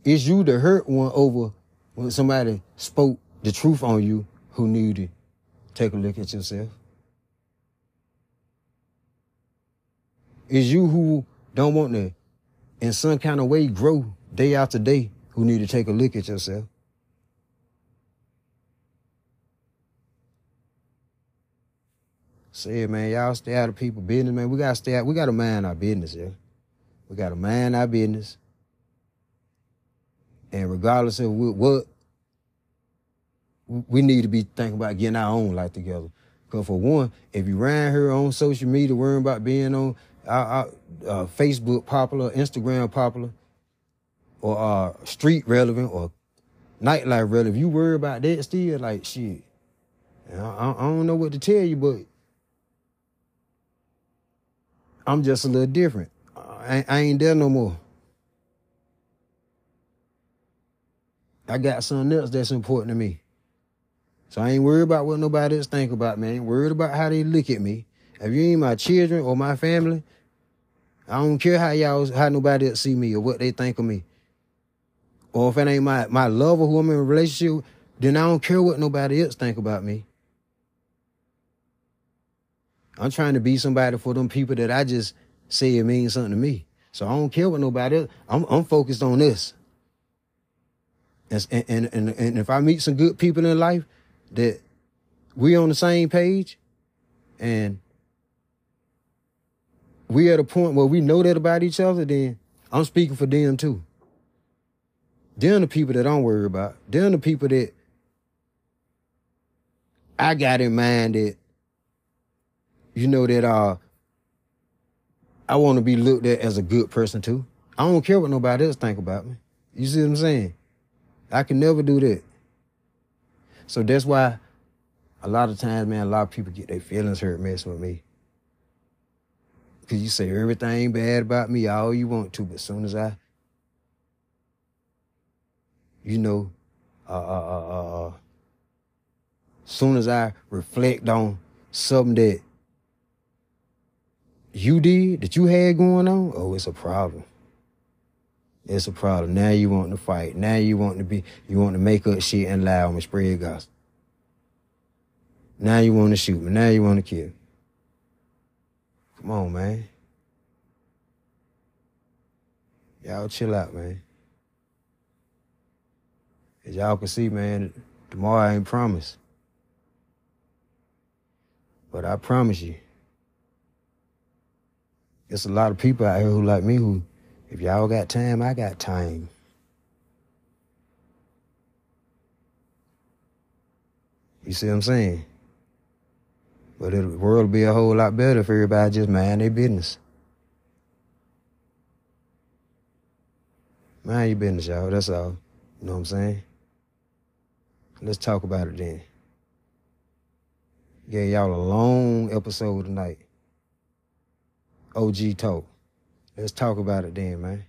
Speaker 1: It's you, the hurt one, over when somebody spoke the truth on you who need to take a look at yourself. It's you who don't want to, in some kind of way, grow day after day who need to take a look at yourself. Say, man, y'all stay out of people business, man. We gotta stay out. We gotta mind our business, yeah. We gotta mind our business. And regardless of what, we need to be thinking about getting our own life together. Because for one, if you ran here on social media worrying about being on uh, uh, uh, Facebook popular, Instagram popular, or uh, street relevant or nightlife relevant, if you worry about that still, like shit. I, I don't know what to tell you, but I'm just a little different. I, I ain't there no more. I got something else that's important to me. So I ain't worried about what nobody else think about me. I ain't worried about how they look at me. If you ain't my children or my family, I don't care how y'all how nobody else see me or what they think of me or if it ain't my, my lover who I'm in a relationship with, then I don't care what nobody else think about me. I'm trying to be somebody for them people that I just say it means something to me. So I don't care what nobody else. I'm I'm focused on this. And and and, and if I meet some good people in life that we on the same page and we at a point where we know that about each other, then I'm speaking for them too. Them the people that I'm worried about. Them the people that I got in mind that, you know, that uh I want to be looked at as a good person too. I don't care what nobody else think about me. You see what I'm saying? I can never do that. So that's why a lot of times, man, a lot of people get their feelings hurt messing with me. Cause you say everything bad about me all you want to, but soon as I, you know, uh, uh, uh, uh, uh soon as I reflect on something that you did, that you had going on, oh, it's a problem. It's a problem. Now you want to fight. Now you want to be, you want to make up shit and lie on me, spread gospel. Now you want to shoot me. Now you want to kill. Come on, man. Y'all chill out, man. As y'all can see, man, tomorrow I ain't promised. But I promise you, there's a lot of people out here who like me who, if y'all got time, I got time. You see what I'm saying? But the world would be a whole lot better if everybody just mind their business. Mind your business, y'all. That's all. You know what I'm saying? Let's talk about it then. Gave y'all a long episode tonight. OG talk. Let's talk about it then, man.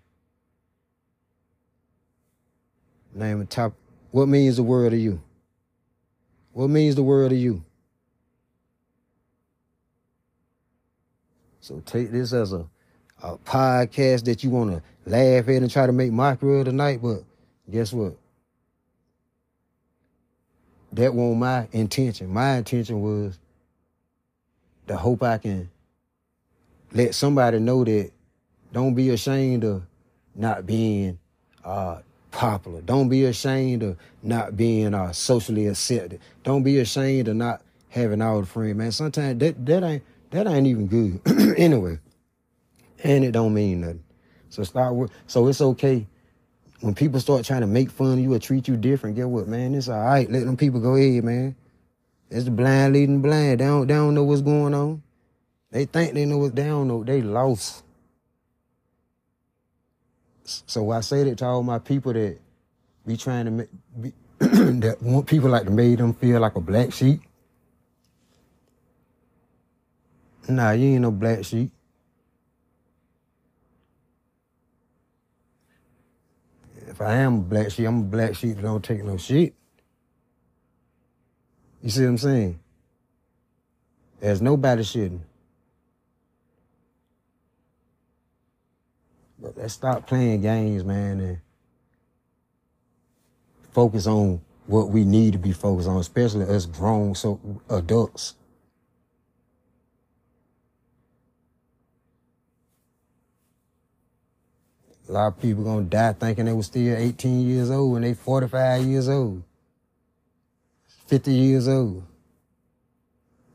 Speaker 1: Name a top. What means the world to you? What means the world to you? So take this as a, a podcast that you want to laugh at and try to make mockery of tonight, but guess what? That wasn't my intention. My intention was to hope I can let somebody know that don't be ashamed of not being uh, popular. Don't be ashamed of not being uh, socially accepted. Don't be ashamed of not having all the friends, man. Sometimes that that ain't that ain't even good [clears throat] anyway. And it don't mean nothing. So start with so it's okay. When people start trying to make fun of you or treat you different, get what, man? It's all right. Let them people go ahead, man. It's the blind leading blind. They don't, they don't know what's going on. They think they know what they don't know. They lost. So I say that to all my people that be trying to make, be, [clears throat] that want people like to make them feel like a black sheep. Nah, you ain't no black sheep. If I am a black sheep, I'm a black sheep that don't take no shit. You see what I'm saying? There's nobody shitting. But let's stop playing games, man, and focus on what we need to be focused on, especially us grown so adults. A lot of people gonna die thinking they were still 18 years old when they 45 years old, 50 years old.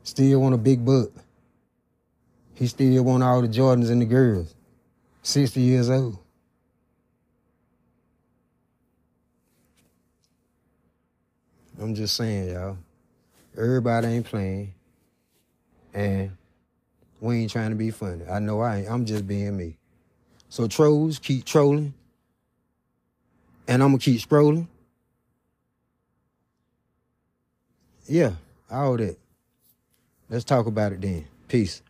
Speaker 1: Still want a big buck. He still want all the Jordans and the girls. 60 years old. I'm just saying, y'all. Everybody ain't playing. And we ain't trying to be funny. I know I ain't. I'm just being me. So trolls keep trolling. And I'm gonna keep scrolling. Yeah, all that. Let's talk about it then. Peace.